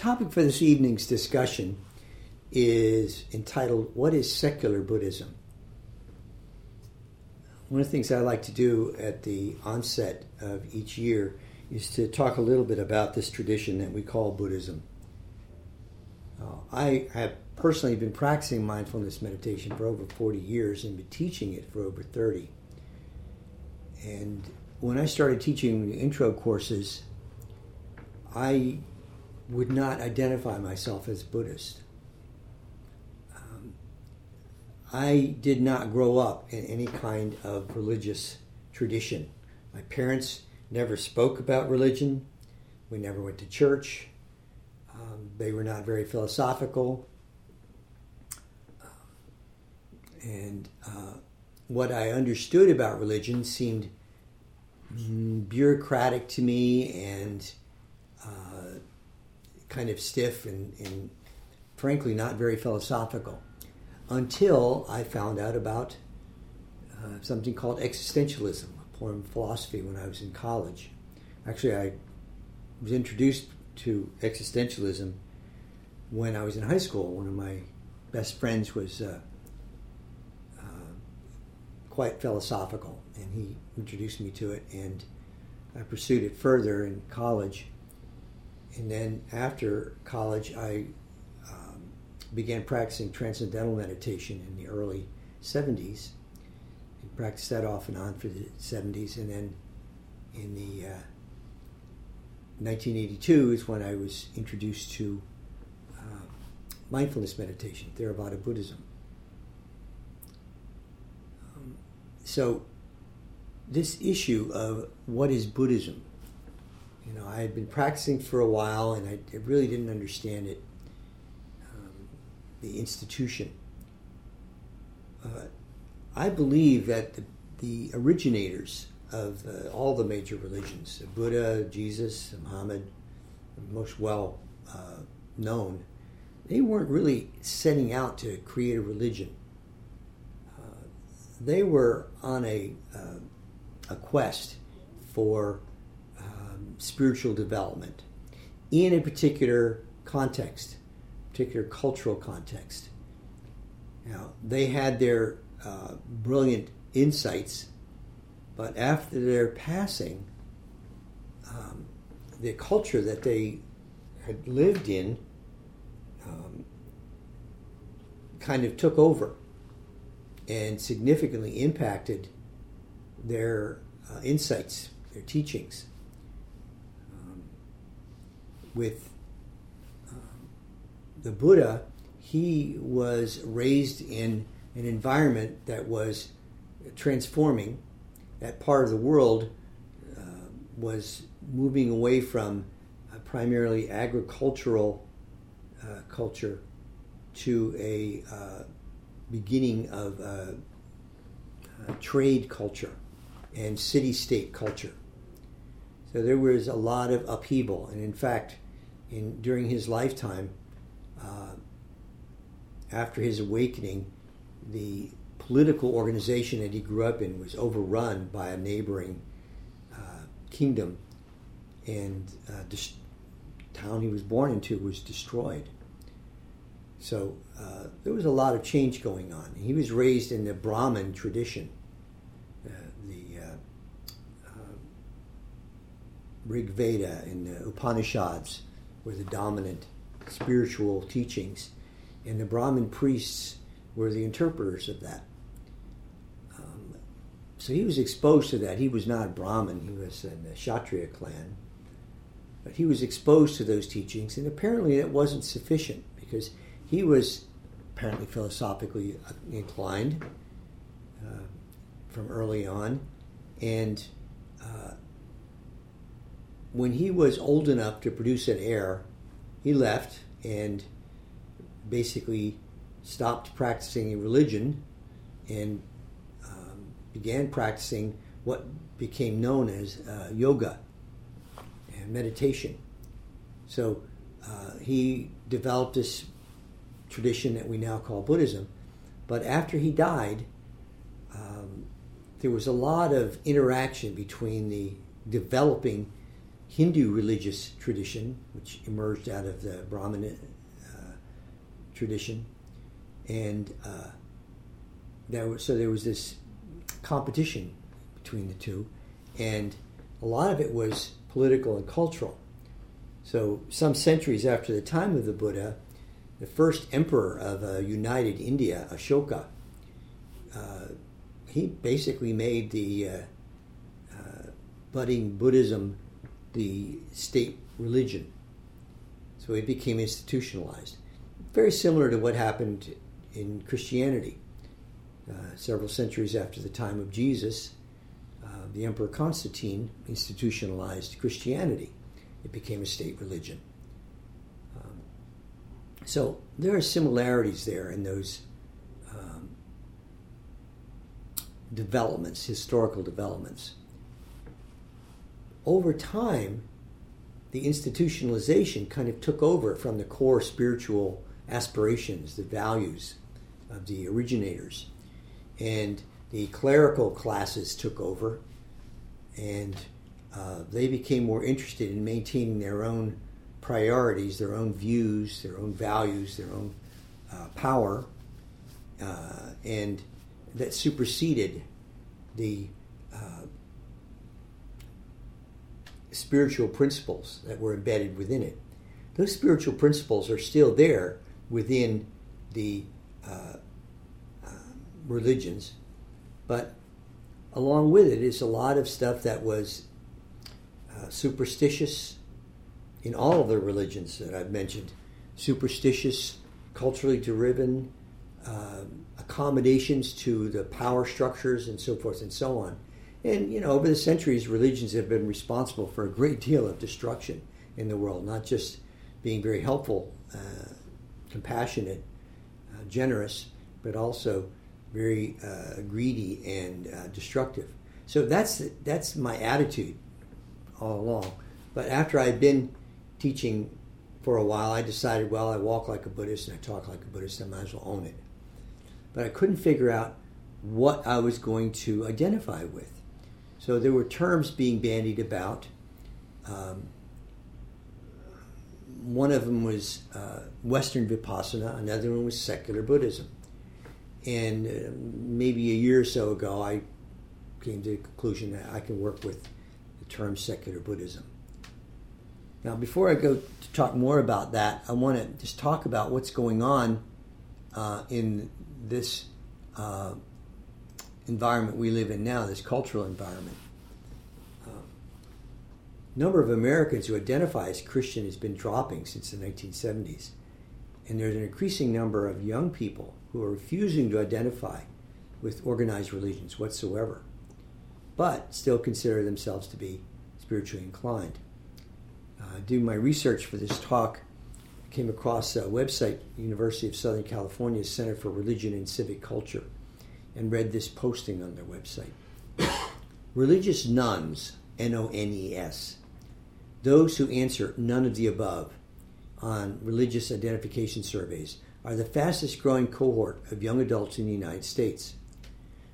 topic for this evening's discussion is entitled What is Secular Buddhism? One of the things I like to do at the onset of each year is to talk a little bit about this tradition that we call Buddhism. Uh, I have personally been practicing mindfulness meditation for over 40 years and been teaching it for over 30. And when I started teaching intro courses, I would not identify myself as Buddhist. Um, I did not grow up in any kind of religious tradition. My parents never spoke about religion. We never went to church. Um, they were not very philosophical. and uh, what I understood about religion seemed bureaucratic to me and uh, kind of stiff and, and, frankly not very philosophical until I found out about uh, something called existentialism, a form of philosophy when I was in college. Actually, I was introduced to existentialism when I was in high school. One of my best friends was uh, uh, quite philosophical, and he introduced me to it, and I pursued it further in college. And then after college, I um, began practicing transcendental meditation in the early 70s. And practiced that off and on for the 70s, and then in the uh, 1982 is when I was introduced to uh, mindfulness meditation, Theravada Buddhism. Um, so, this issue of what is Buddhism, you know, I had been practicing for a while and I, really didn't understand it, um, the institution. Uh, I believe that the, the originators of uh, all the major religions Buddha, Jesus, Muhammad, most well uh, known, they weren't really setting out to create a religion. Uh, they were on a, uh, a quest for spiritual development in a particular context, particular cultural context. Now, they had their uh, brilliant insights but after their passing, um, the culture that they had lived in um, kind of took over and significantly impacted their uh, insights, their teachings. With um, the Buddha, he was raised in an environment that was transforming that part of the world uh, was moving away from primarily agricultural uh, culture to a uh, beginning of trade culture and city state culture. So there was a lot of upheaval, and in fact, in during his lifetime, uh, after his awakening, the political organization that he grew up in was overrun by a neighboring uh, kingdom, and uh, the town he was born into was destroyed. So uh, there was a lot of change going on. He was raised in the Brahmin tradition, uh, the uh, uh, Rig Veda and the Upanishads were the dominant spiritual teachings, and the Brahmin priests were the interpreters of that. So he was exposed to that. He was not Brahmin, he was in the Kshatriya clan. But he was exposed to those teachings, and apparently that wasn't sufficient because he was apparently philosophically inclined uh, from early on. And uh, when he was old enough to produce an heir, he left and basically stopped practicing religion and began practicing what became known as uh, yoga and meditation. So uh, he developed this tradition that we now call Buddhism. But after he died, um, there was a lot of interaction between the developing Hindu religious tradition, which emerged out of the Brahmin uh, tradition, and uh, there was, so there was this competition between the two, and a lot of it was political and cultural. So, some centuries after the time of the Buddha, the first emperor of a united India, Ashoka, uh, he basically made the uh, uh, budding Buddhism the state religion. So it became institutionalized. Very similar to what happened in Christianity. Uh, several centuries after the time of Jesus, uh, the Emperor Constantine institutionalized Christianity. It became a state religion. Um, so there are similarities there in those um, developments, historical developments. Over time, the institutionalization kind of took over from the core spiritual aspirations, the values of the originators. And the clerical classes took over, and uh, they became more interested in maintaining their own priorities, their own views, their own values, their own uh, power, uh, and that superseded the uh, spiritual principles that were embedded within it. Those spiritual principles are still there within the uh, uh, religions, but along with it is a lot of stuff that was uh, superstitious in all of the religions that I've mentioned. Superstitious, culturally driven, uh, accommodations to the power structures and so forth and so on. And, you know, over the centuries, religions have been responsible for a great deal of destruction in the world, not just being very helpful, uh, compassionate, uh, generous, but also very uh, greedy and uh, destructive. So that's, that's my attitude all along. But after I'd been teaching for a while, I decided, well, I walk like a Buddhist and I talk like a Buddhist, I might as well own it. But I couldn't figure out what I was going to identify with. So there were terms being bandied about. Um, one of them was uh, Western Vipassana, another one was secular Buddhism. And uh, maybe a year or so ago, I came to the conclusion that I can work with the term secular Buddhism. Now, before I go to talk more about that, I want to just talk about what's going on uh, in this uh, environment we live in now, this cultural environment. Um, number of Americans who identify as Christian has been dropping since the 1970s, and there's an increasing number of young people who are refusing to identify with organized religions whatsoever, but still consider themselves to be spiritually inclined. Uh, doing my research for this talk, I came across a website, University of Southern California Center for Religion and Civic Culture and read this posting on their website. Religious nones, N O N E S, those who answer none of the above on religious identification surveys, are the fastest growing cohort of young adults in the United States,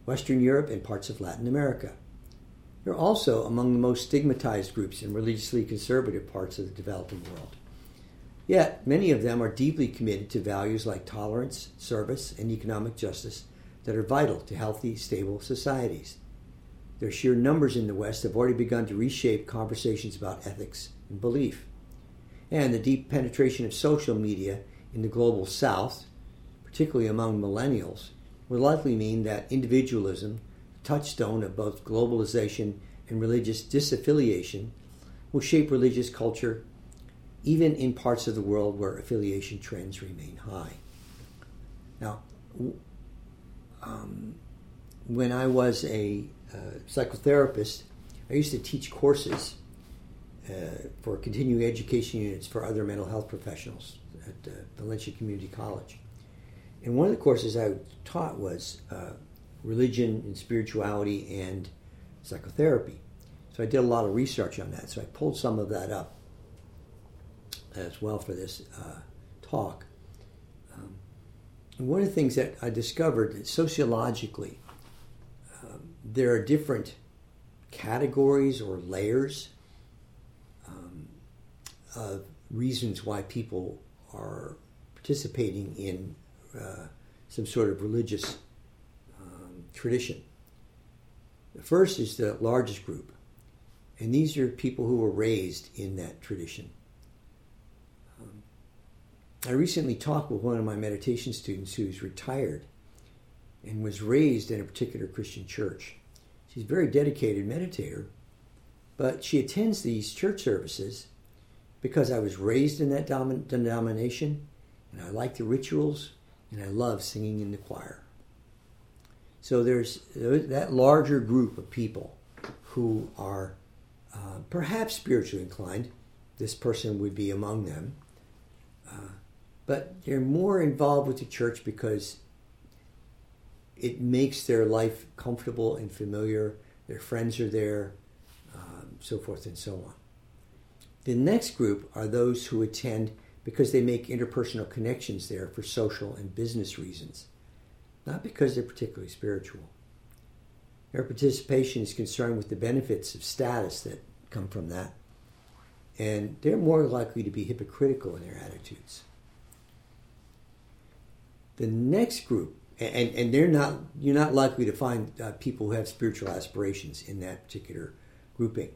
Western Europe, and parts of Latin America. They're also among the most stigmatized groups in religiously conservative parts of the developing world. Yet, many of them are deeply committed to values like tolerance, service, and economic justice that are vital to healthy, stable societies. Their sheer numbers in the West have already begun to reshape conversations about ethics and belief. And the deep penetration of social media in the global South, particularly among millennials, will likely mean that individualism, the touchstone of both globalization and religious disaffiliation, will shape religious culture even in parts of the world where affiliation trends remain high. Now, um, when I was a uh, psychotherapist, I used to teach courses uh, for continuing education units for other mental health professionals at uh, Valencia Community College. And one of the courses I taught was uh, religion and spirituality and psychotherapy. So I did a lot of research on that. So I pulled some of that up as well for this uh, talk. And one of the things that I discovered sociologically, um, there are different categories or layers uh, of reasons why people are participating in uh, some sort of religious um, tradition. The first is the largest group, and these are people who were raised in that tradition. I recently talked with one of my meditation students who's retired and was raised in a particular Christian church. She's a very dedicated meditator, but she attends these church services because I was raised in that denomination and I like the rituals and I love singing in the choir. So there's that larger group of people who are uh, perhaps spiritually inclined. This person would be among them. Uh, but they're more involved with the church because it makes their life comfortable and familiar. Their friends are there, um, so forth and so on. The next group are those who attend because they make interpersonal connections there for social and business reasons, not because they're particularly spiritual. Their participation is concerned with the benefits of status that come from that, and they're more likely to be hypocritical in their attitudes. The next group and and they're not you're not likely to find uh, people who have spiritual aspirations in that particular grouping.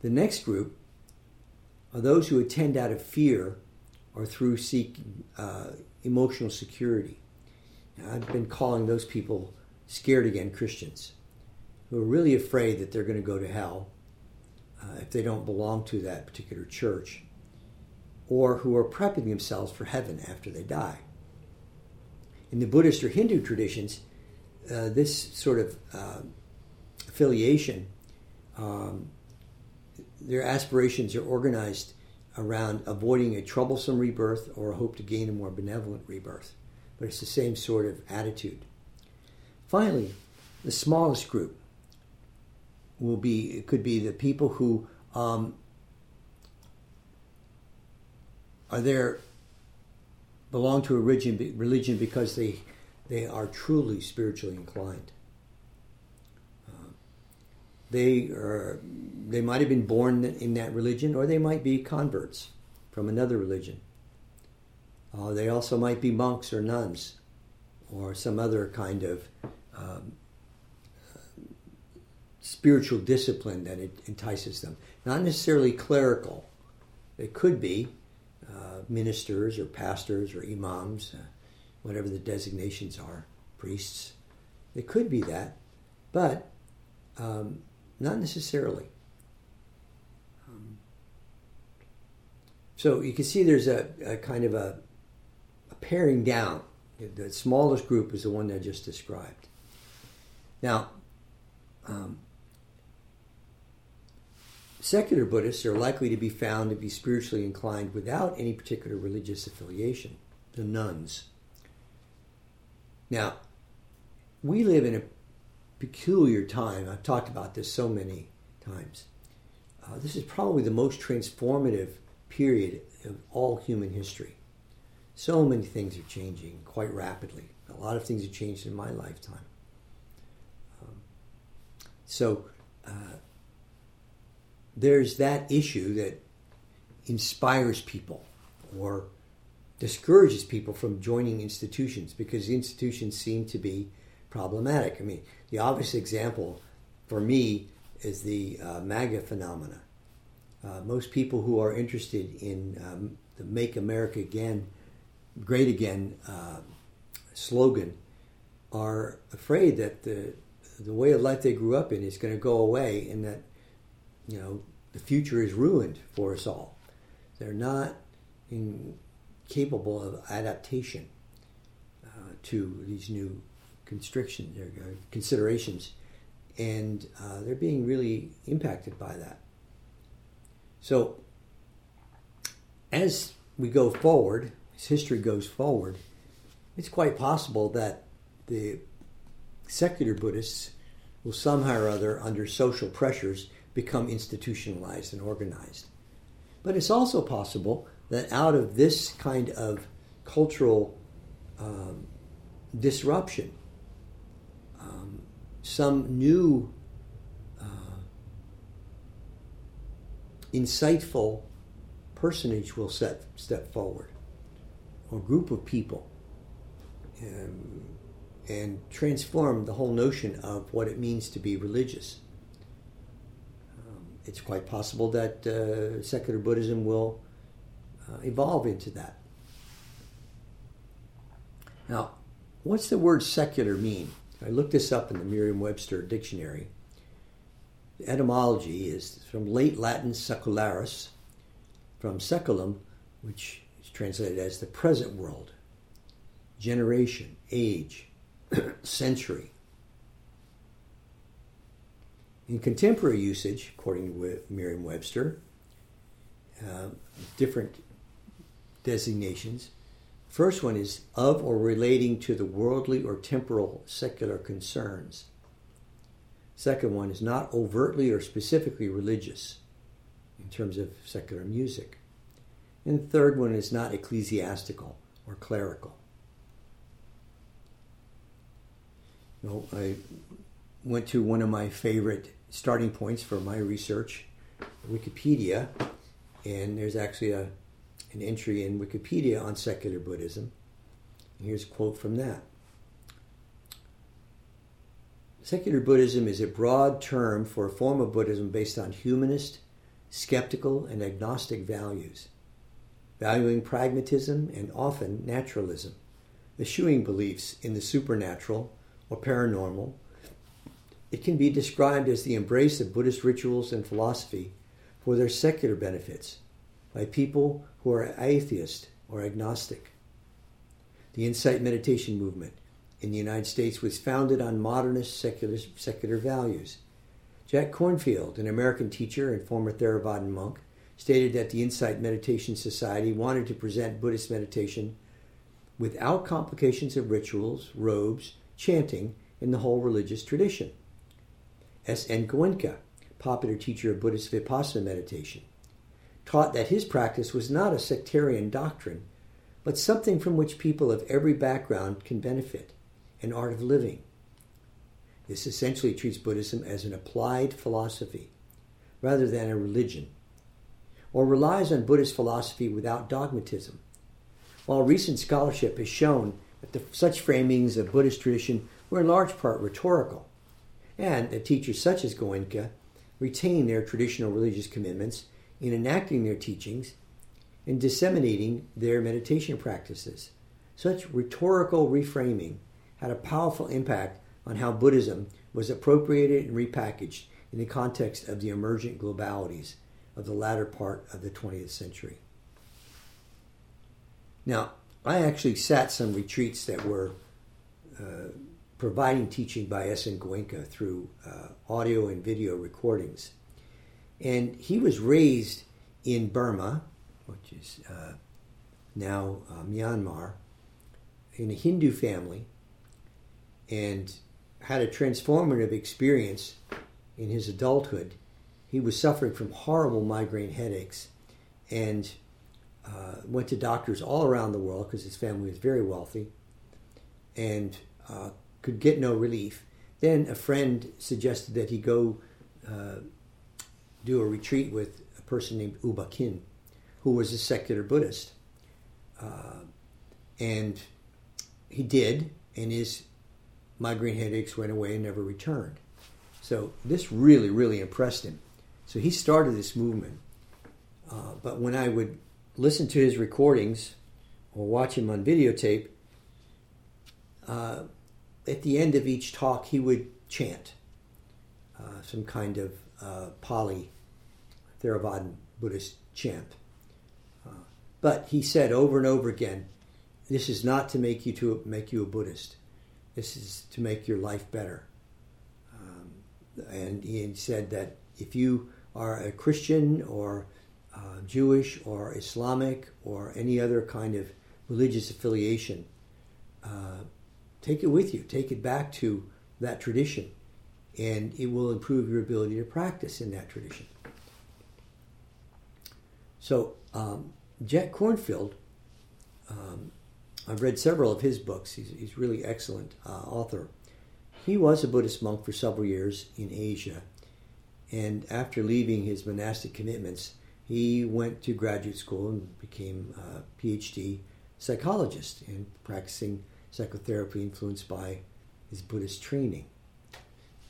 The next group are those who attend out of fear or through seeking uh, emotional security. Now, I've been calling those people scared again Christians, who are really afraid that they're going to go to hell uh, if they don't belong to that particular church, or who are prepping themselves for heaven after they die in the Buddhist or Hindu traditions, uh, this sort of uh, affiliation, um, their aspirations are organized around avoiding a troublesome rebirth or a hope to gain a more benevolent rebirth. But it's the same sort of attitude. Finally, the smallest group will be could be the people who um, are there belong to a religion, because they, they are truly spiritually inclined. Uh, they are, they might have been born in that religion, or they might be converts from another religion. Uh, they also might be monks or nuns, or some other kind of um, spiritual discipline that entices them. Not necessarily clerical. It could be, uh, ministers or pastors or imams, uh, whatever the designations are, priests. It could be that, but um, not necessarily. Um, so you can see there's a, a kind of a, a, paring down. The smallest group is the one I just described. Now, um, Secular Buddhists are likely to be found to be spiritually inclined without any particular religious affiliation, the nones. Now, we live in a peculiar time. I've talked about this so many times. Uh, this is probably the most transformative period of all human history. So many things are changing quite rapidly. A lot of things have changed in my lifetime. Um, so, uh, there's that issue that inspires people or discourages people from joining institutions because institutions seem to be problematic. I mean, the obvious example for me is the uh, MAGA phenomena. Uh, most people who are interested in um, the Make America Again, Great Again uh, slogan are afraid that the, the way of life they grew up in is going to go away and that you know, the future is ruined for us all. They're not incapable of adaptation uh, to these new constrictions or uh, considerations, and uh, they're being really impacted by that. So, as we go forward, as history goes forward, it's quite possible that the secular Buddhists will somehow or other, under social pressures, become institutionalized and organized. But it's also possible that out of this kind of cultural um, disruption, um, some new uh, insightful personage will set, step forward, or group of people, um, and transform the whole notion of what it means to be religious. It's quite possible that uh, secular Buddhism will uh, evolve into that. Now, what's the word secular mean? I looked this up in the Merriam Webster dictionary. The etymology is from late Latin secularis, from seculum, which is translated as the present world, generation, age, century. In contemporary usage, according to Merriam Webster, uh, different designations. First one is of or relating to the worldly or temporal secular concerns. Second one is not overtly or specifically religious in terms of secular music. And the third one is not ecclesiastical or clerical. You know, I went to one of my favorite starting points for my research, Wikipedia, and there's actually a, an entry in Wikipedia on secular Buddhism. Here's a quote from that. Secular Buddhism is a broad term for a form of Buddhism based on humanist, skeptical, and agnostic values, valuing pragmatism and often naturalism, eschewing beliefs in the supernatural or paranormal. It can be described as the embrace of Buddhist rituals and philosophy for their secular benefits by people who are atheist or agnostic. The Insight Meditation movement in the United States was founded on modernist secular, secular values. Jack Kornfield, an American teacher and former Theravadan monk, stated that the Insight Meditation Society wanted to present Buddhist meditation without complications of rituals, robes, chanting, and the whole religious tradition. S. N. Goenka, popular teacher of Buddhist Vipassana meditation, taught that his practice was not a sectarian doctrine, but something from which people of every background can benefit an art of living. This essentially treats Buddhism as an applied philosophy rather than a religion, or relies on Buddhist philosophy without dogmatism. While recent scholarship has shown that the, such framings of Buddhist tradition were in large part rhetorical, and that teachers such as Goenka retain their traditional religious commitments in enacting their teachings and disseminating their meditation practices. Such rhetorical reframing had a powerful impact on how Buddhism was appropriated and repackaged in the context of the emergent globalities of the latter part of the 20th century. Now, I actually sat some retreats that were uh, providing teaching by S.N. Goenka through uh, audio and video recordings. And he was raised in Burma, which is uh, now uh, Myanmar, in a Hindu family, and had a transformative experience in his adulthood. He was suffering from horrible migraine headaches and uh, went to doctors all around the world because his family was very wealthy and uh, could get no relief. Then a friend suggested that he go uh, do a retreat with a person named U Ba who was a secular Buddhist. Uh, and he did, and his migraine headaches went away and never returned. So this really, really impressed him. So he started this movement. Uh, but when I would listen to his recordings or watch him on videotape, uh, at the end of each talk, he would chant uh, some kind of uh, Pali Theravadan Buddhist chant. Uh, but he said over and over again, "This is not to make you to make you a Buddhist. This is to make your life better." Um, and he said that if you are a Christian or uh, Jewish or Islamic or any other kind of religious affiliation, uh, take it with you. Take it back to that tradition, and it will improve your ability to practice in that tradition. So, um, Jack Kornfield, um, I've read several of his books. He's, he's really excellent uh, author. He was a Buddhist monk for several years in Asia, and after leaving his monastic commitments, he went to graduate school and became a PhD psychologist and practicing psychotherapy influenced by his Buddhist training.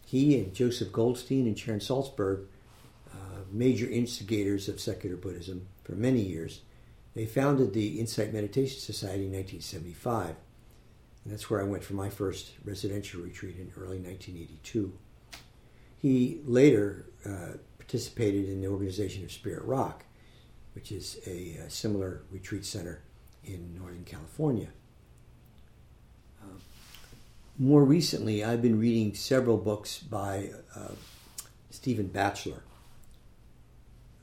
He and Joseph Goldstein and Sharon Salzberg, uh, major instigators of secular Buddhism for many years, they founded the Insight Meditation Society in 1975. And that's where I went for my first residential retreat in early 1982. He later uh, participated in the organization of Spirit Rock, which is a, a similar retreat center in Northern California. More recently, I've been reading several books by uh, Stephen Batchelor,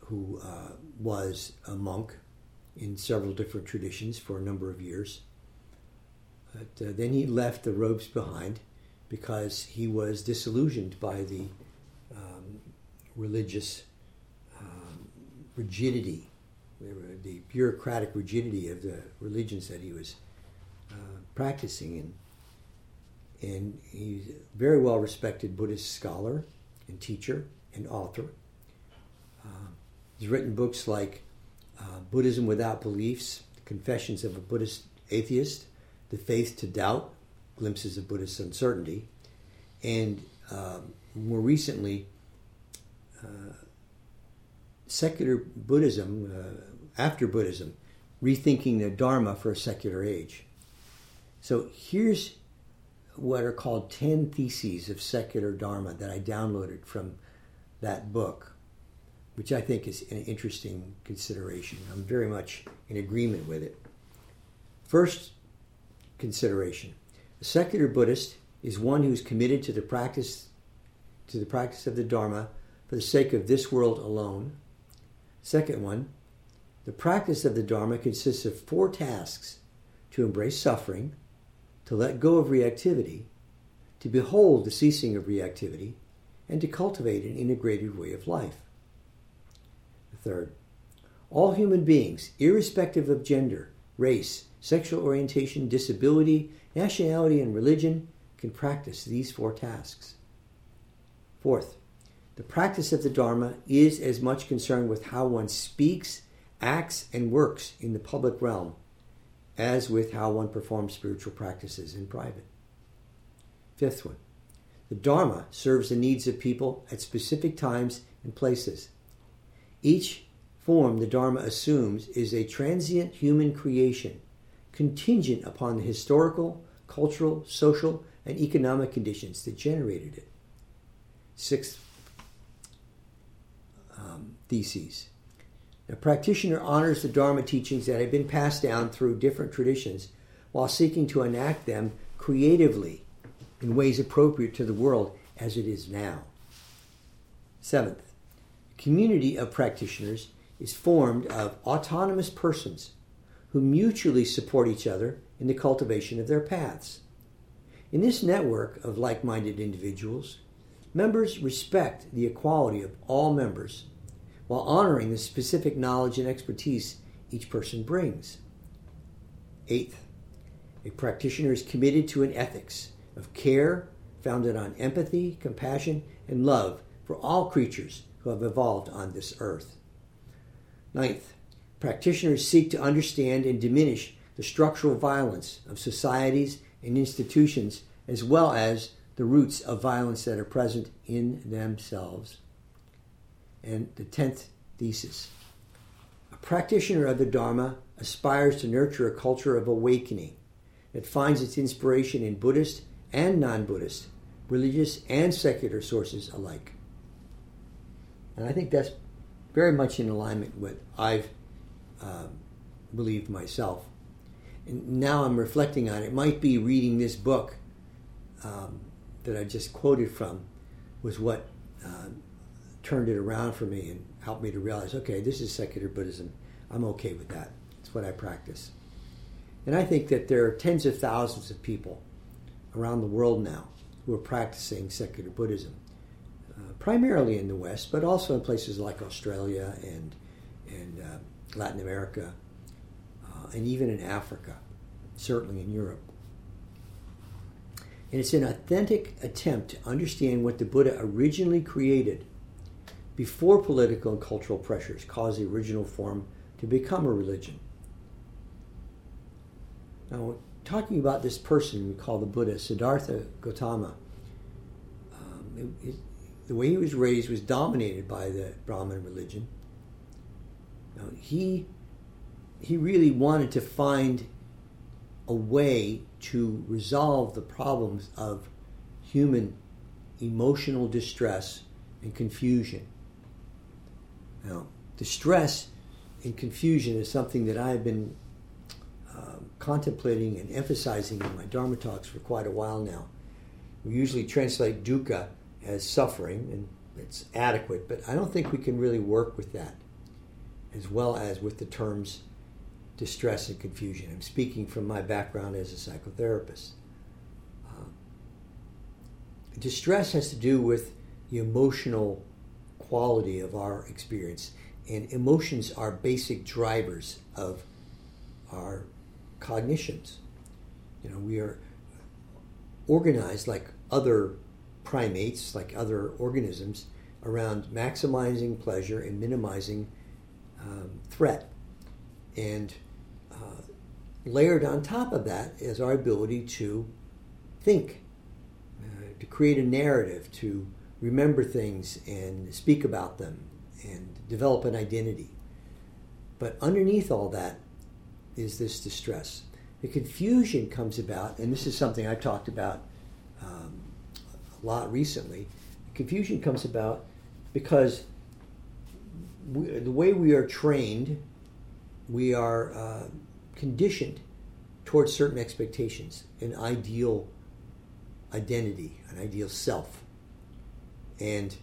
who uh, was a monk in several different traditions for a number of years. But uh, then he left the robes behind because he was disillusioned by the um, religious um, rigidity, the bureaucratic rigidity of the religions that he was uh, practicing in. And he's a very well respected Buddhist scholar and teacher and author. Uh, he's written books like uh, Buddhism Without Beliefs, Confessions of a Buddhist Atheist, The Faith to Doubt, Glimpses of Buddhist Uncertainty, and um, more recently, uh, secular Buddhism, uh, after Buddhism, rethinking the Dharma for a secular age. So here's what are called 10 theses of secular Dharma that I downloaded from that book, which I think is an interesting consideration. I'm very much in agreement with it. First consideration a secular Buddhist is one who's committed to the practice to the practice of the Dharma for the sake of this world alone. Second one, the practice of the Dharma consists of four tasks to embrace suffering, to let go of reactivity, to behold the ceasing of reactivity, and to cultivate an integrated way of life. Third, all human beings, irrespective of gender, race, sexual orientation, disability, nationality, and religion, can practice these four tasks. Fourth, the practice of the Dharma is as much concerned with how one speaks, acts, and works in the public realm as with how one performs spiritual practices in private. Fifth one, the Dharma serves the needs of people at specific times and places. Each form the Dharma assumes is a transient human creation, contingent upon the historical, cultural, social, and economic conditions that generated it. Sixth um, theses. A practitioner honors the Dharma teachings that have been passed down through different traditions while seeking to enact them creatively in ways appropriate to the world as it is now. Seventh, community of practitioners is formed of autonomous persons who mutually support each other in the cultivation of their paths. In this network of like minded individuals, members respect the equality of all members while honoring the specific knowledge and expertise each person brings. Eighth, a practitioner is committed to an ethics of care founded on empathy, compassion, and love for all creatures who have evolved on this earth. Ninth, practitioners seek to understand and diminish the structural violence of societies and institutions as well as the roots of violence that are present in themselves. And the tenth thesis a practitioner of the Dharma aspires to nurture a culture of awakening that finds its inspiration in Buddhist and non Buddhist, religious and secular sources alike. And I think that's very much in alignment with I've uh, believed myself. And now I'm reflecting on it. it might be reading this book um, that I just quoted from was what uh, turned it around for me and helped me to realize okay, this is secular Buddhism. I'm okay with that. It's what I practice. And I think that there are tens of thousands of people around the world now who are practicing secular Buddhism, uh, primarily in the West, but also in places like Australia and, and uh, Latin America, uh, and even in Africa, certainly in Europe. And it's an authentic attempt to understand what the Buddha originally created before political and cultural pressures caused the original form to become a religion. Now, talking about this person we call the Buddha, Siddhartha Gautama, um, it, it, the way he was raised was dominated by the Brahmin religion. Now, he he really wanted to find a way to resolve the problems of human emotional distress and confusion. Now, distress and confusion is something that I have been um, contemplating and emphasizing in my Dharma talks for quite a while now. We usually translate dukkha as suffering, and it's adequate, but I don't think we can really work with that as well as with the terms distress and confusion. I'm speaking from my background as a psychotherapist. Uh, distress has to do with the emotional quality of our experience, and emotions are basic drivers of our cognitions. You know, we are organized like other primates, like other organisms, around maximizing pleasure and minimizing um, threat. And uh, layered on top of that is our ability to think, uh, to create a narrative, to remember things and speak about them and develop an identity. But underneath all that is this distress. The confusion comes about, and this is something I've talked about um, a lot recently. Confusion comes about because we, the way we are trained, we are uh, conditioned towards certain expectations, an ideal identity, an ideal self. And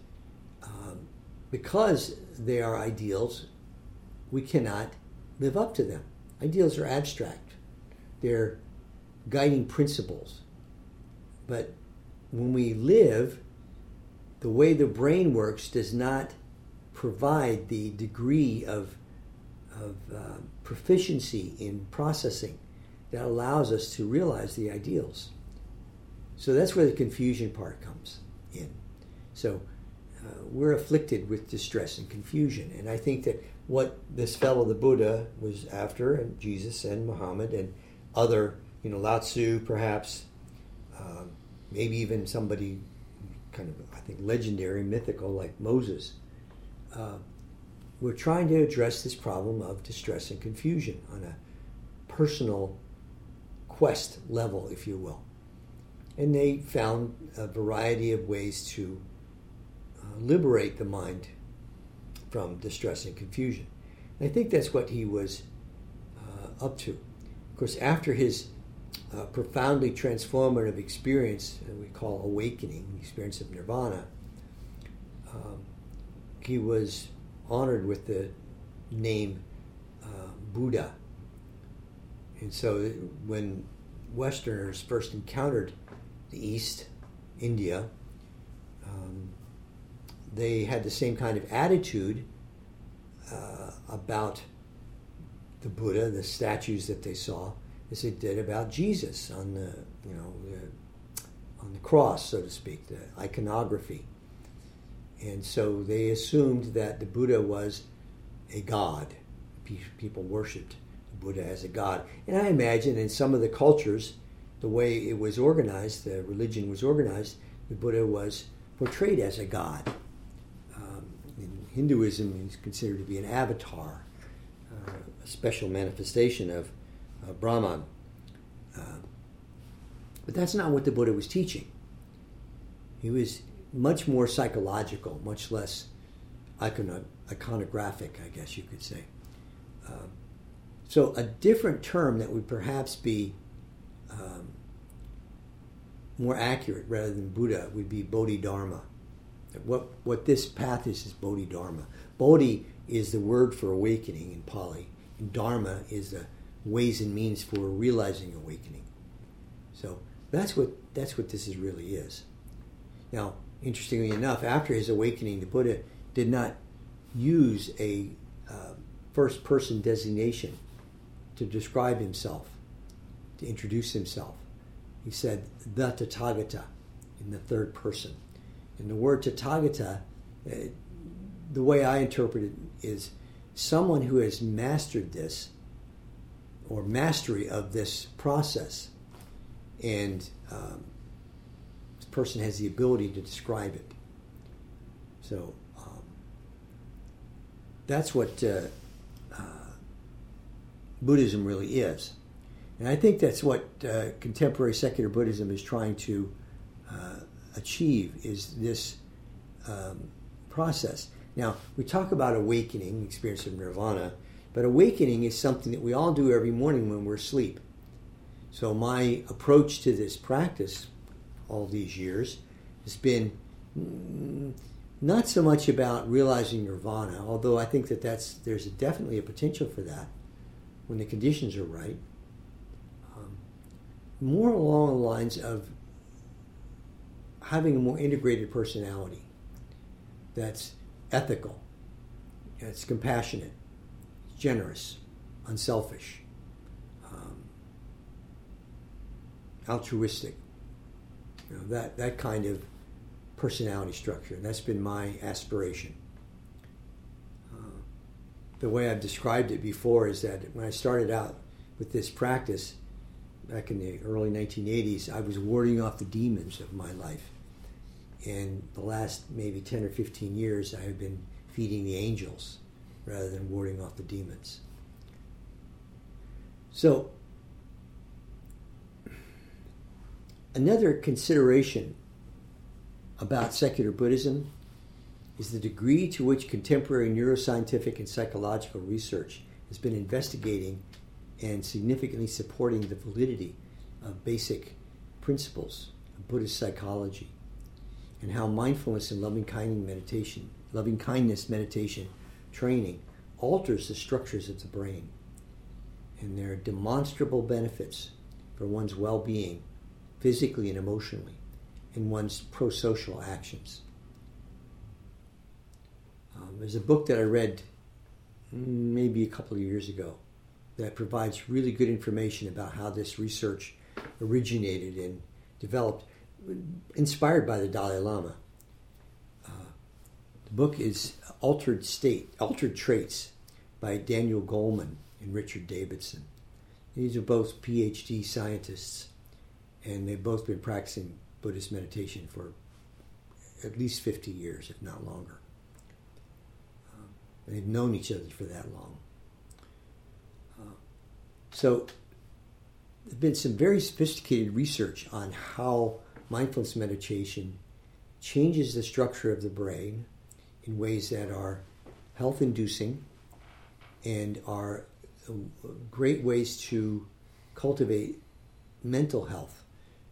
um, because they are ideals, we cannot live up to them. Ideals are abstract, they're guiding principles. But when we live, the way the brain works does not provide the degree of, of uh, proficiency in processing that allows us to realize the ideals. So that's where the confusion part comes in. So uh, we're afflicted with distress and confusion. And I think that what this fellow, the Buddha, was after, and Jesus and Muhammad and other, you know, Lao Tzu perhaps, um, maybe even somebody kind of, I think, legendary, mythical like Moses, uh, we're trying to address this problem of distress and confusion on a personal quest level, if you will. And they found a variety of ways to liberate the mind from distress and confusion. And I think that's what he was uh, up to. Of course, after his uh, profoundly transformative experience, we call awakening, the experience of nirvana, um, he was honored with the name uh, Buddha. And so when Westerners first encountered the East, India, um, they had the same kind of attitude uh, about the Buddha, the statues that they saw, as they did about Jesus on the, you know, the, on the cross, so to speak, the iconography. And so they assumed that the Buddha was a god. People worshipped the Buddha as a god. And I imagine in some of the cultures, the way it was organized, the religion was organized, the Buddha was portrayed as a god. In Hinduism, is considered to be an avatar, uh, a special manifestation of uh, Brahman. But that's not what the Buddha was teaching. He was much more psychological, much less icono- iconographic, I guess you could say. Um, so, a different term that would perhaps be um, more accurate rather than Buddha would be Bodhidharma. What, what this path is is Bodhidharma. Bodhi is the word for awakening in Pali, and Dharma is the ways and means for realizing awakening. So that's what that's what this is really is. Now, interestingly enough, after his awakening, the Buddha did not use a uh, first person designation to describe himself, to introduce himself. He said, the Tathagata in the third person. And the word Tathagata uh, the way I interpret it is someone who has mastered this or mastery of this process, and um, this person has the ability to describe it. So um, that's what uh, uh, Buddhism really is. And I think that's what uh, contemporary secular Buddhism is trying to uh, achieve is this um, process. Now, we talk about awakening, experience of nirvana, but awakening is something that we all do every morning when we're asleep. So, my approach to this practice all these years has been mm, not so much about realizing nirvana, although I think that that's, there's definitely a potential for that when the conditions are right. Um, more along the lines of having a more integrated personality that's ethical, it's compassionate, generous, unselfish, um, altruistic. You know, that, that kind of personality structure. And that's been my aspiration. Uh, the way I've described it before is that when I started out with this practice back in the early 1980s, I was warding off the demons of my life. And the last maybe 10 or 15 years, I have been feeding the angels rather than warding off the demons. So, another consideration about secular Buddhism is the degree to which contemporary neuroscientific and psychological research has been investigating and significantly supporting the validity of basic principles of Buddhist psychology and how mindfulness and loving kindness meditation, loving kindness meditation training alters the structures of the brain. And there are demonstrable benefits for one's well being, physically and emotionally, in one's pro social actions. Um, there's a book that I read maybe a couple of years ago that provides really good information about how this research originated and developed, inspired by the Dalai Lama. Uh, the book is Altered State, Altered Traits by Daniel Goleman and Richard Davidson. These are both PhD scientists, and they've both been practicing Buddhist meditation for at least 50 years, if not longer. Um, they've known each other for that long. Uh, so, there's been some very sophisticated research on how mindfulness meditation changes the structure of the brain in ways that are health inducing and are great ways to cultivate mental health.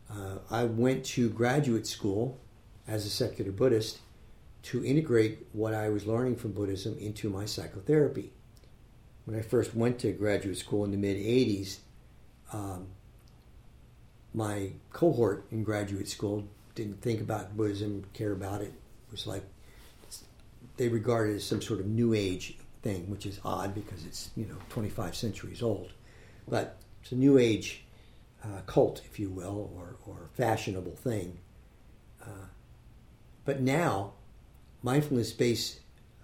Uh, I went to graduate school as a secular Buddhist to integrate what I was learning from Buddhism into my psychotherapy. When I first went to graduate school in the mid 80s, um, my cohort in graduate school didn't think about Buddhism, care about it. It was like they regard it as some sort of new age thing, which is odd because it's you know 25 centuries old, but it's a new age uh, cult, if you will, or or fashionable thing. Uh, but now, mindfulness based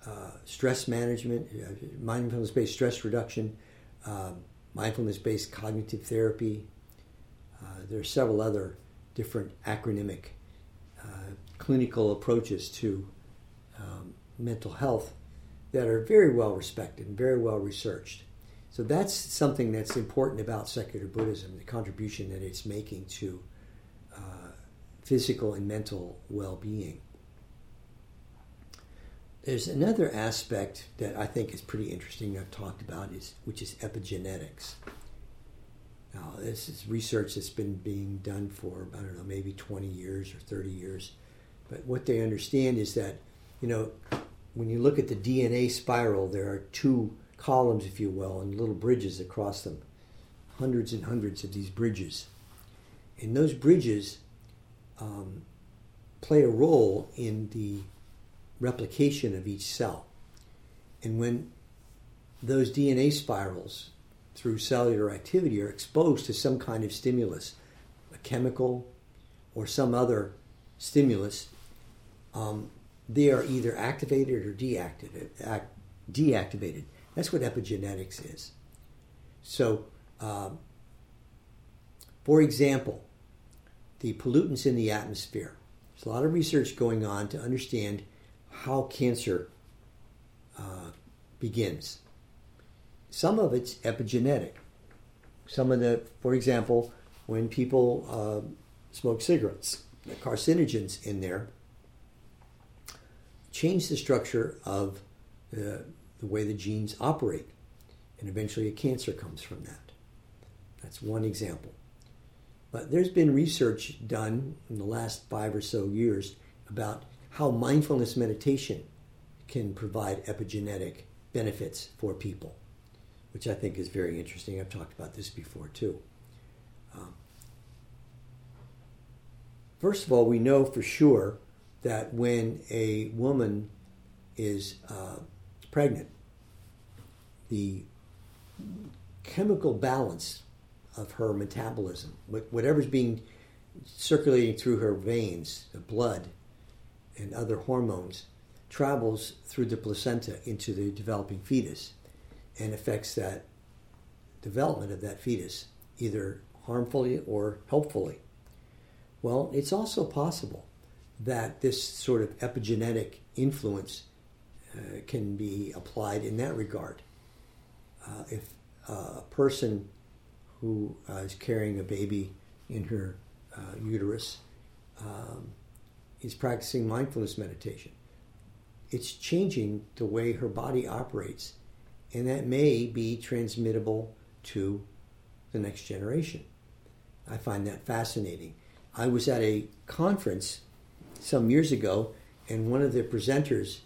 uh, stress management, uh, mindfulness based stress reduction, um, mindfulness based cognitive therapy. Uh, there are several other different acronymic uh, clinical approaches to um, mental health that are very well respected and very well researched. So that's something that's important about secular Buddhism, the contribution that it's making to uh, physical and mental well being. There's another aspect that I think is pretty interesting I've talked about, is, which is epigenetics. Now, this is research that's been being done for, I don't know, maybe 20 years or 30 years. But what they understand is that, you know, when you look at the DNA spiral, there are two columns, if you will, and little bridges across them. Hundreds and hundreds of these bridges. And those bridges um, play a role in the replication of each cell. And when those DNA spirals through cellular activity are exposed to some kind of stimulus, a chemical or some other stimulus, um, they are either activated or deactivated. Act, deactivated. That's what epigenetics is. So, um, for example, the pollutants in the atmosphere. There's a lot of research going on to understand how cancer uh, begins. Some of it's epigenetic. Some of the, for example, when people uh, smoke cigarettes, the carcinogens in there change the structure of the, the way the genes operate. And eventually a cancer comes from that. That's one example. But there's been research done in the last five or so years about how mindfulness meditation can provide epigenetic benefits for people, which I think is very interesting. I've talked about this before too. Um, first of all, we know for sure that when a woman is uh, pregnant, the chemical balance of her metabolism, whatever's being circulating through her veins, the blood, and other hormones, travels through the placenta into the developing fetus and affects that development of that fetus, either harmfully or helpfully. Well, it's also possible that this sort of epigenetic influence uh, can be applied in that regard. Uh, if uh, a person who uh, is carrying a baby in her uh, uterus um, is practicing mindfulness meditation, it's changing the way her body operates, and that may be transmittable to the next generation. I find that fascinating. I was at a conference some years ago, and one of the presenters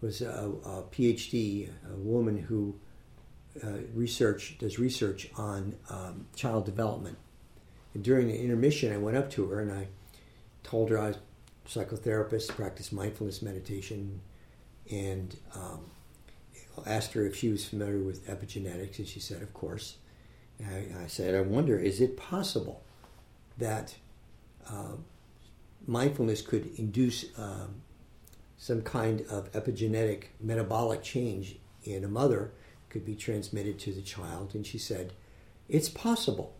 was a, a PhD, a woman who uh, research does research on um, child development. And during the intermission, I went up to her and I told her I was a psychotherapist, practiced mindfulness meditation, and um, asked her if she was familiar with epigenetics, and she said, "Of course." I, I, said, "I wonder, is it possible that uh, mindfulness could induce um, some kind of epigenetic metabolic change in a mother?" could be transmitted to the child. And she said, It's possible.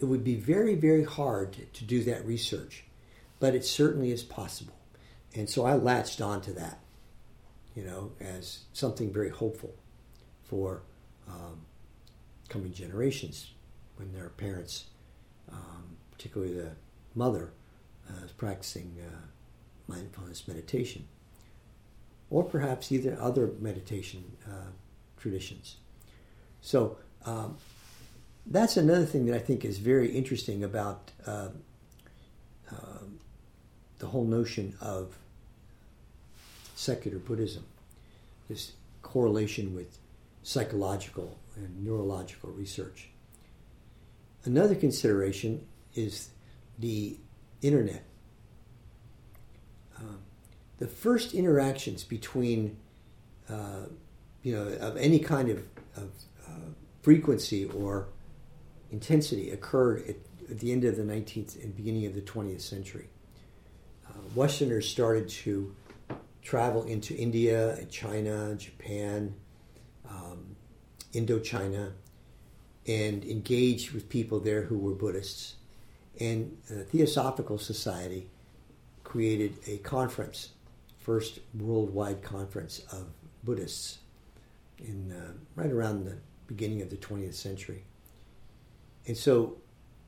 It would be very, very hard to do that research, but it certainly is possible. And so I latched on to that, you know, as something very hopeful for um, coming generations when their parents, um, particularly the mother, uh, is practicing uh, mindfulness meditation. Or perhaps either other meditation uh, traditions. So um, that's another thing that I think is very interesting about uh, uh, the whole notion of secular Buddhism, this correlation with psychological and neurological research. Another consideration is the internet. Uh, the first interactions between uh, you know, of any kind of, of uh, frequency or intensity occurred at, at, the end of the 19th and beginning of the 20th century. Uh, Westerners started to travel into India, China, Japan, um, Indochina, and engage with people there who were Buddhists. And the Theosophical Society created a conference, first worldwide conference of Buddhists in uh, right around the beginning of the 20th century. And so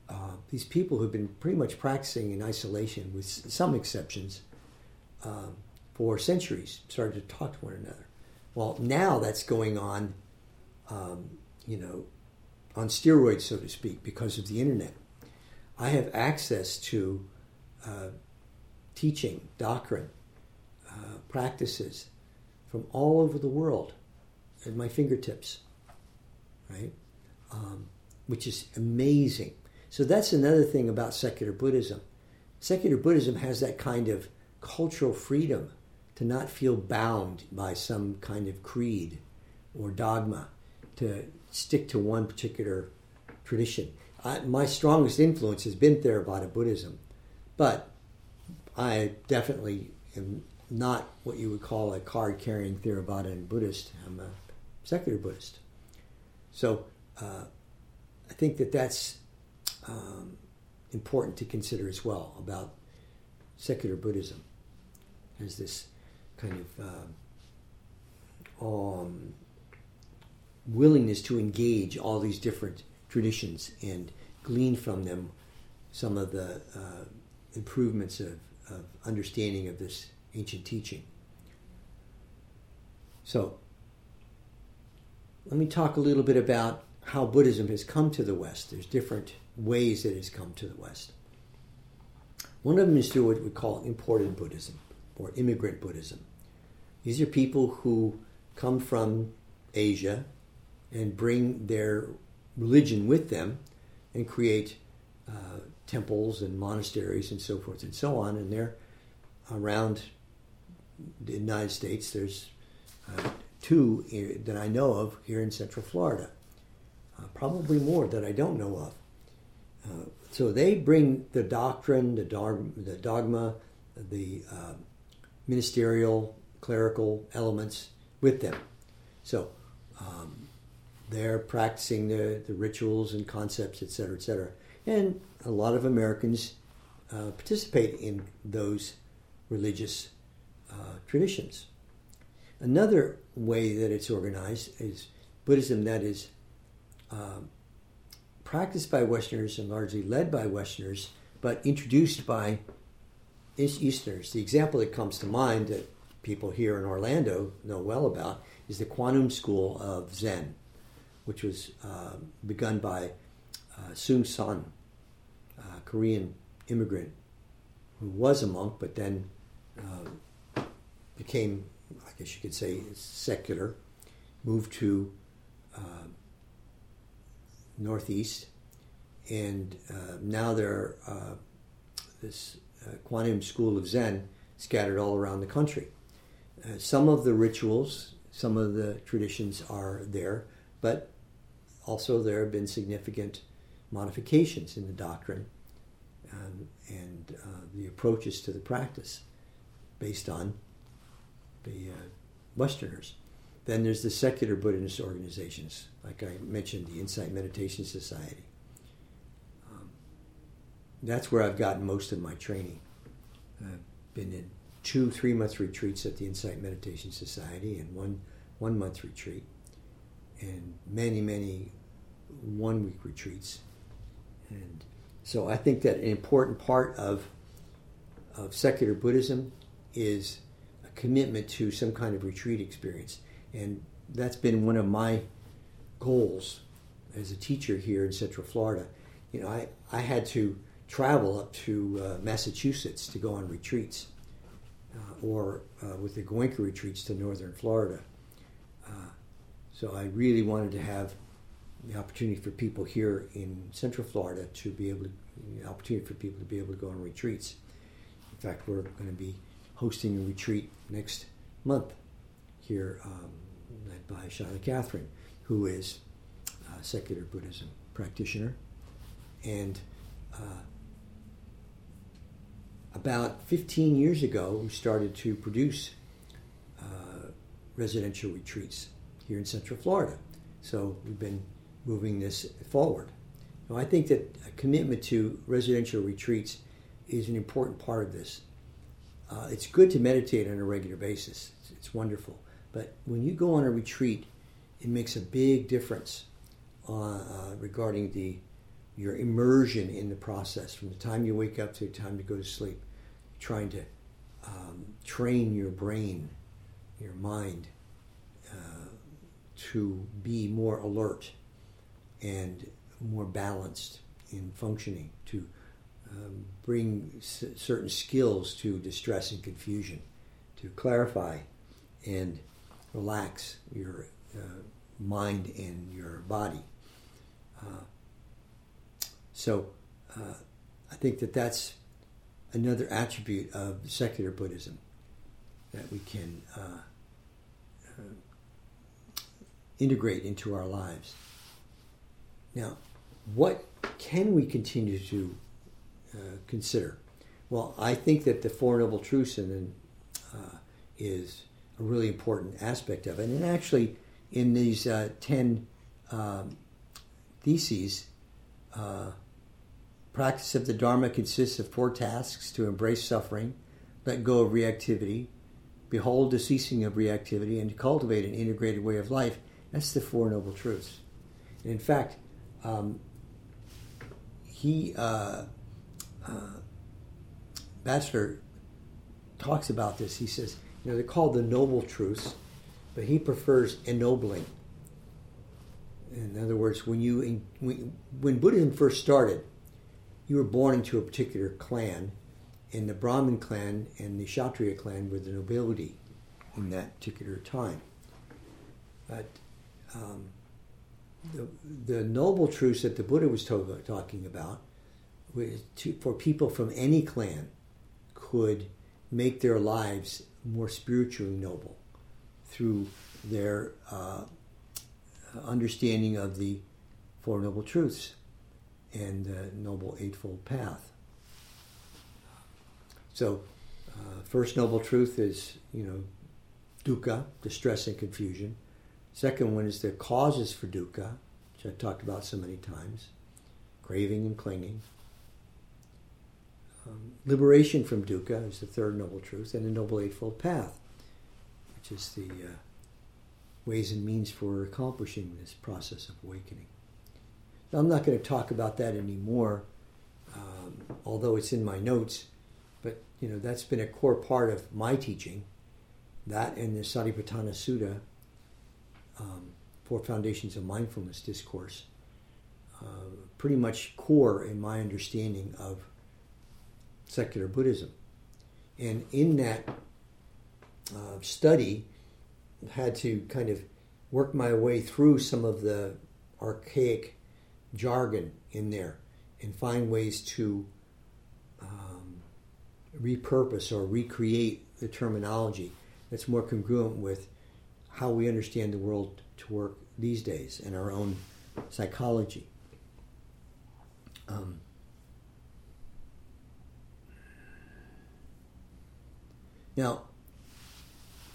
uh, these people who've been pretty much practicing in isolation, with some exceptions, um, for centuries, started to talk to one another. Well, now that's going on, um, you know, on steroids, so to speak, because of the internet. I have access to uh, teaching, doctrine, uh, practices from all over the world at my fingertips, right? Um, which is amazing. So that's another thing about secular Buddhism. Secular Buddhism has that kind of cultural freedom to not feel bound by some kind of creed or dogma, to stick to one particular tradition. I, my strongest influence has been Theravada Buddhism, but I definitely am not what you would call a card carrying Theravada Buddhist. I'm a secular Buddhist. So uh, I think that that's um, important to consider as well about secular Buddhism as this kind of uh, um, willingness to engage all these different traditions and glean from them some of the uh, improvements of, of understanding of this ancient teaching. So, let me talk a little bit about how Buddhism has come to the West. There's different ways it has come to the West. One of them is through what we call imported Buddhism or immigrant Buddhism. These are people who come from Asia and bring their religion with them and create uh, temples and monasteries and so forth and so on. And they're around the United States. There's uh, two that I know of here in Central Florida. Uh, probably more that I don't know of. Uh, so they bring the doctrine, the, the dogma, the uh, ministerial, clerical elements with them. So um, they're practicing the, the rituals and concepts, etc., etc. And a lot of Americans uh, participate in those religious uh, traditions. Another way that it's organized is Buddhism that is um, practiced by Westerners and largely led by Westerners, but introduced by Easterners. The example that comes to mind that people here in Orlando know well about is the Quantum School of Zen, which was uh, begun by uh, Sahn, a Korean immigrant who was a monk but then uh, became, I guess you could say, secular, moved to uh, Northeast, and uh, now there uh, this uh, Quantum School of Zen scattered all around the country. Some of the rituals, some of the traditions are there, but also there have been significant modifications in the doctrine um, and uh, the approaches to the practice based on the uh, Westerners. Then there's the secular Buddhist organizations, like I mentioned, the Insight Meditation Society. Um, that's where I've gotten most of my training. I've been in two three month retreats at the Insight Meditation Society and one one month retreat, and many, many one week retreats. And so I think that an important part of, of secular Buddhism is a commitment to some kind of retreat experience. And that's been one of my goals as a teacher here in Central Florida. You know, I, I had to travel up to uh, Massachusetts to go on retreats, or uh, with the Goenka retreats to northern Florida. Uh, so I really wanted to have the opportunity for people here in Central Florida to be able to, opportunity for people to be able to go on retreats. In fact, we're going to be hosting a retreat next month here um, led by Shaila Catherine, who is a secular Buddhism practitioner. And uh, about 15 years ago, we started to produce uh, residential retreats here in Central Florida. So we've been moving this forward. Now, I think that a commitment to residential retreats is an important part of this. Uh, it's good to meditate on a regular basis, it's, it's wonderful. But when you go on a retreat, it makes a big difference uh, uh, regarding the your immersion in the process from the time you wake up to the time you go to sleep. Trying to um, train your brain, your mind, uh, to be more alert and more balanced in functioning, to um, bring certain skills to distress and confusion, to clarify and relax your uh, mind and your body. Uh, so uh, I think that that's another attribute of secular Buddhism that we can uh, uh, integrate into our lives. Now, what can we continue to uh, consider? Well, I think that the Four Noble Truths and uh, is a really important aspect of it. And actually, in these uh, 10 um, theses, uh, practice of the Dharma consists of four tasks to embrace suffering, let go of reactivity, behold the ceasing of reactivity, and to cultivate an integrated way of life. That's the Four Noble Truths. And in fact, um, he, uh, uh, Batchelor, talks about this. He says, you know, they're called the Noble Truths, but he prefers ennobling. In other words, when you when Buddhism first started, you were born into a particular clan, and the Brahmin clan and the Kshatriya clan were the nobility in that particular time. But um, the, the noble truths that the Buddha was to- talking about was to, for people from any clan could make their lives more spiritually noble through their uh, understanding of the Four Noble Truths and the Noble Eightfold Path. So, uh, first noble truth is, you know, dukkha, distress and confusion. Second one is the causes for dukkha, which I've talked about so many times craving and clinging. Um, liberation from dukkha is the third noble truth, and the Noble Eightfold Path, which is the uh, ways and means for accomplishing this process of awakening. I'm not going to talk about that anymore, um, although it's in my notes, but you know that's been a core part of my teaching. That and the Satipatthana Sutta, um, Four Foundations of Mindfulness discourse, uh, pretty much core in my understanding of secular Buddhism. And in that uh, study, had to kind of work my way through some of the archaic jargon in there and find ways to um, repurpose or recreate the terminology that's more congruent with how we understand the world to work these days and our own psychology. Um, now,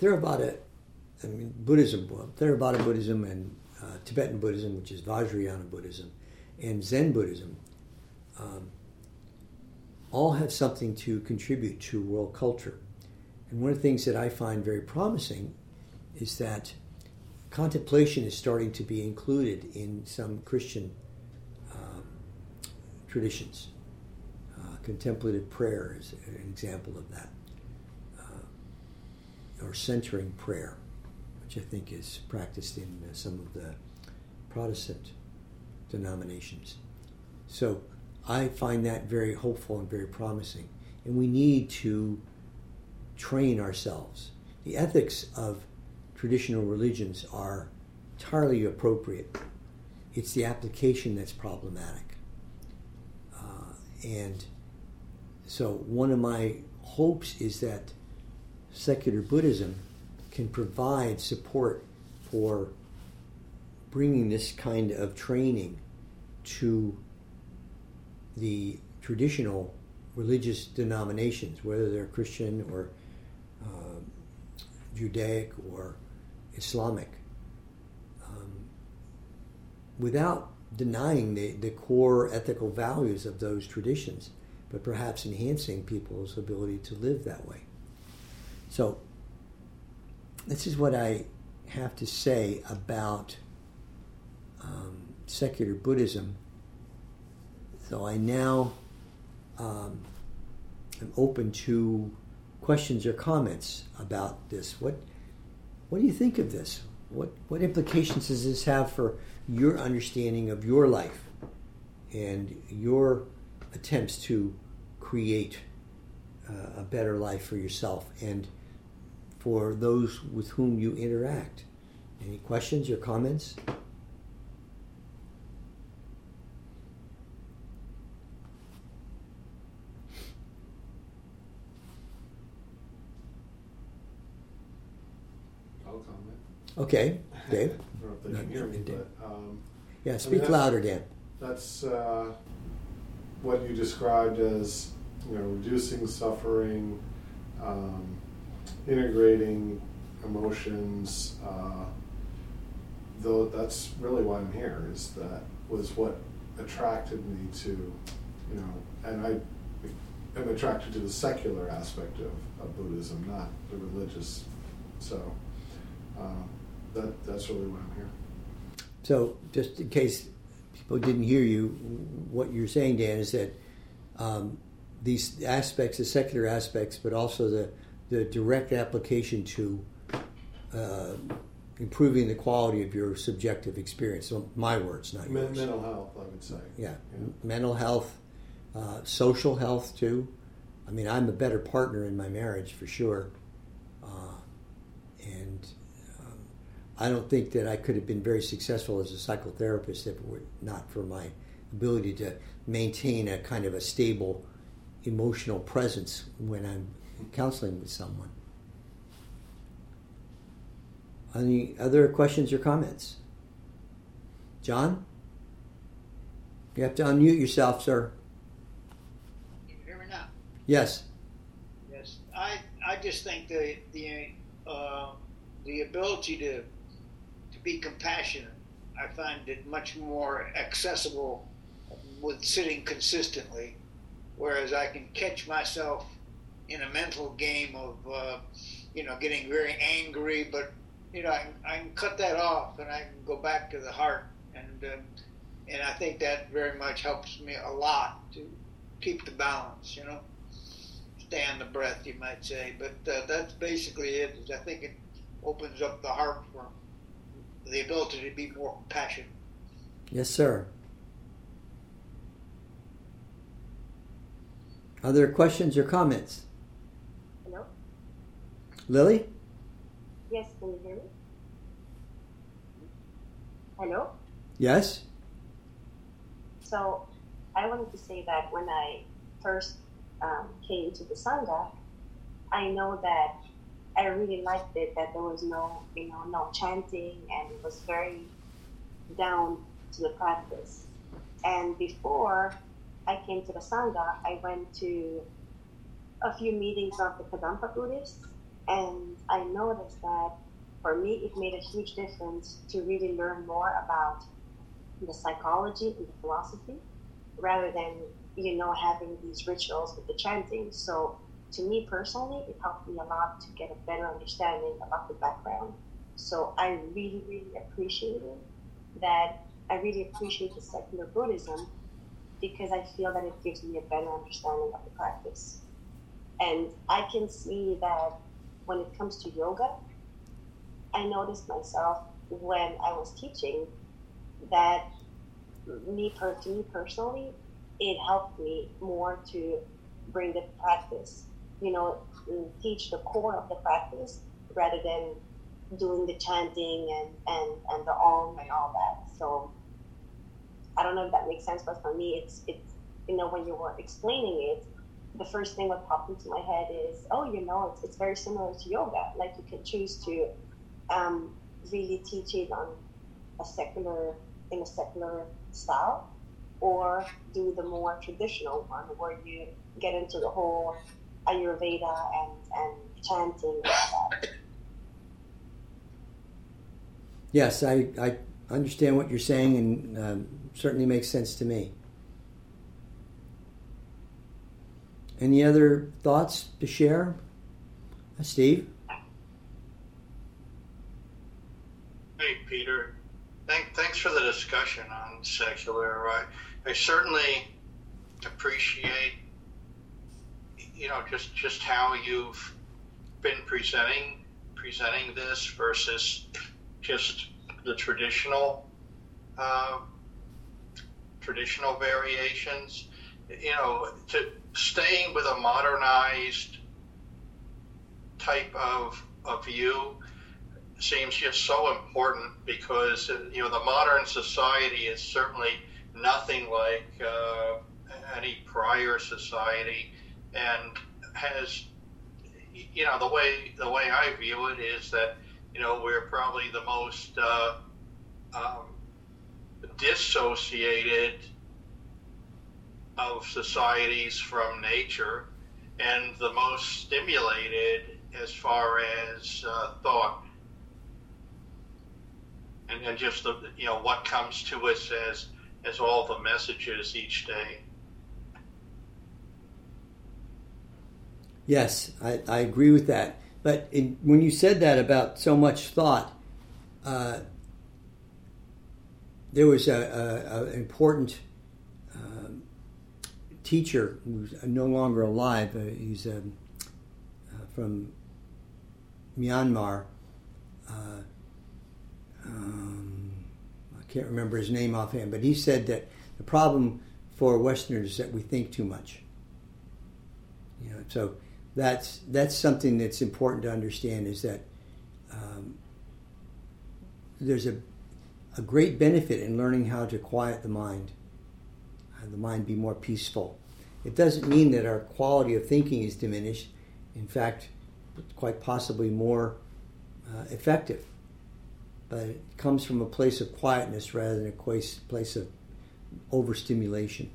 Theravada, I mean, Buddhism, Theravada Buddhism and uh, Tibetan Buddhism, which is Vajrayana Buddhism, and Zen Buddhism, um, all have something to contribute to world culture. And one of the things that I find very promising is that contemplation is starting to be included in some Christian um, traditions. Uh, contemplative prayer is an example of that, uh, or centering prayer, which I think is practiced in uh, some of the Protestant denominations. So I find that very hopeful and very promising. And we need to train ourselves. The ethics of traditional religions are entirely appropriate. It's the application that's problematic. Uh, and so, one of my hopes is that secular Buddhism can provide support for bringing this kind of training to the traditional religious denominations, whether they're Christian or uh, Judaic or Islamic, um, without denying the, the core ethical values of those traditions, but perhaps enhancing people's ability to live that way. So, this is what I have to say about um, secular Buddhism. So I now um, am open to questions or comments about this. What what do you think of this? What what implications does this have for your understanding of your life and your attempts to create uh, a better life for yourself and for those with whom you interact? Any questions or comments? Okay, Dave. I don't know if they can hear me, but, um, Yeah, speak louder, Dan. that's, uh, what you described as, you know, reducing suffering, um, integrating emotions. Uh, though that's really why I'm here. Is that was what attracted me to, you know, and I am attracted to the secular aspect of, of Buddhism, not the religious. So uh, that that's really why I'm here. So, just in case people didn't hear you, what you're saying, Dan, is that um, these aspects, the secular aspects, but also the, the direct application to uh, improving the quality of your subjective experience. So, my words, not yours. mental health, I would say. Yeah, yeah. mental health, uh, social health too. I mean, I'm a better partner in my marriage for sure. Uh, and I don't think that I could have been very successful as a psychotherapist if it were not for my ability to maintain a kind of a stable emotional presence when I'm counseling with someone. Any other questions or comments? John? You have to unmute yourself, sir. Can you hear me now? Yes. Yes. I, I just think the, the, uh, the ability to be compassionate. I find it much more accessible with sitting consistently, whereas I can catch myself in a mental game of, uh, you know, getting very angry, but you know, I I can cut that off and I can go back to the heart, and uh, and I think that very much helps me a lot to keep the balance, you know, stay on the breath, you might say. But uh, that's basically it. Is I think it opens up the heart for the ability to be more compassionate. Yes, sir. Other questions or comments? Hello? Lily? Yes, can you hear me? Hello? Yes? So, I wanted to say that when I first um, came to the Sangha, I know that I really liked it that there was no, you know, no chanting and it was very down to the practice. And before I came to the Sangha, I went to a few meetings of the Kadampa Buddhists, and I noticed that for me it made a huge difference to really learn more about the psychology and the philosophy rather than, you know, having these rituals with the chanting. So to me personally, it helped me a lot to get a better understanding about the background. So I really, really appreciated that. I really appreciate the secular Buddhism because I feel that it gives me a better understanding of the practice. And I can see that when it comes to yoga, I noticed myself when I was teaching that me, per, to me personally, it helped me more to bring the practice you know, teach the core of the practice rather than doing the chanting and, and, and the om and all that. So I don't know if that makes sense, but for me, it's, it's, you know, when you were explaining it, the first thing that popped into my head is, oh, you know, it's, it's very similar to yoga. Like you can choose to um, really teach it on a secular, in a secular style, or do the more traditional one where you get into the whole Ayurveda and, and chanting Yes, I, I understand what you're saying and um, certainly makes sense to me. Any other thoughts to share? Uh, Steve? Hey, Peter. Thank, thanks for the discussion on secular. I, I certainly appreciate you know, just just how you've been presenting presenting this versus just the traditional uh, traditional variations. You know, to staying with a modernized type of, of view seems just so important because you know the modern society is certainly nothing like uh, any prior society and has you know the way the way I view it is that you know we're probably the most uh, um, dissociated of societies from nature and the most stimulated as far as uh, thought and, and just the, you know what comes to us as as all the messages each day. Yes, I, I agree with that. But in, when you said that about so much thought, uh, there was an important um, teacher who's no longer alive. Uh, he's um, uh, from Myanmar. Uh, um, I can't remember his name offhand, but he said that the problem for Westerners is that we think too much. You know, so that's that's something that's important to understand is that um, there's a a great benefit in learning how to quiet the mind, have the mind be more peaceful. It doesn't mean that our quality of thinking is diminished. In fact, quite possibly more uh, effective. But it comes from a place of quietness rather than a place, place of overstimulation.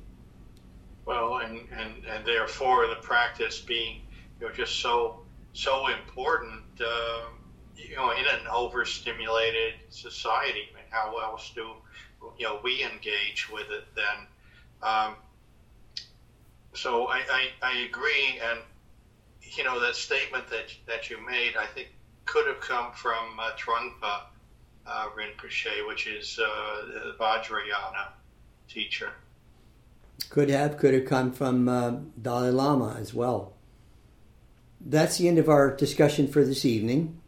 Well, and, and, and therefore the practice being you know just so so important. Uh, you know, in an overstimulated society, I mean, how else do you know we engage with it then? Um, so I, I, I agree, and you know that statement that that you made, I think could have come from uh, Trungpa uh, Rinpoche, which is uh, the Vajrayana teacher. Could have, could have come from uh, Dalai Lama as well. That's the end of our discussion for this evening.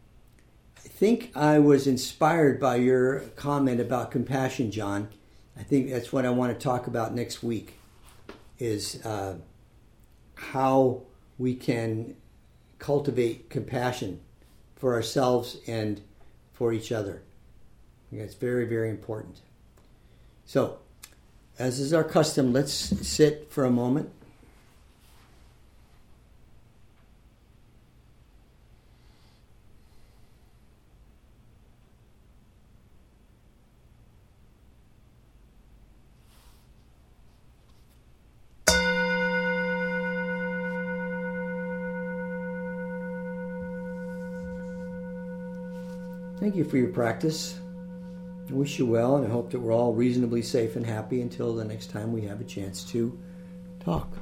I think I was inspired by your comment about compassion, John. I think that's what I want to talk about next week. Is uh, how we can cultivate compassion for ourselves and for each other. I think that's very, very important. So, as is our custom, let's sit for a moment. You for your practice. I wish you well, and I hope that we're all reasonably safe and happy until the next time we have a chance to talk.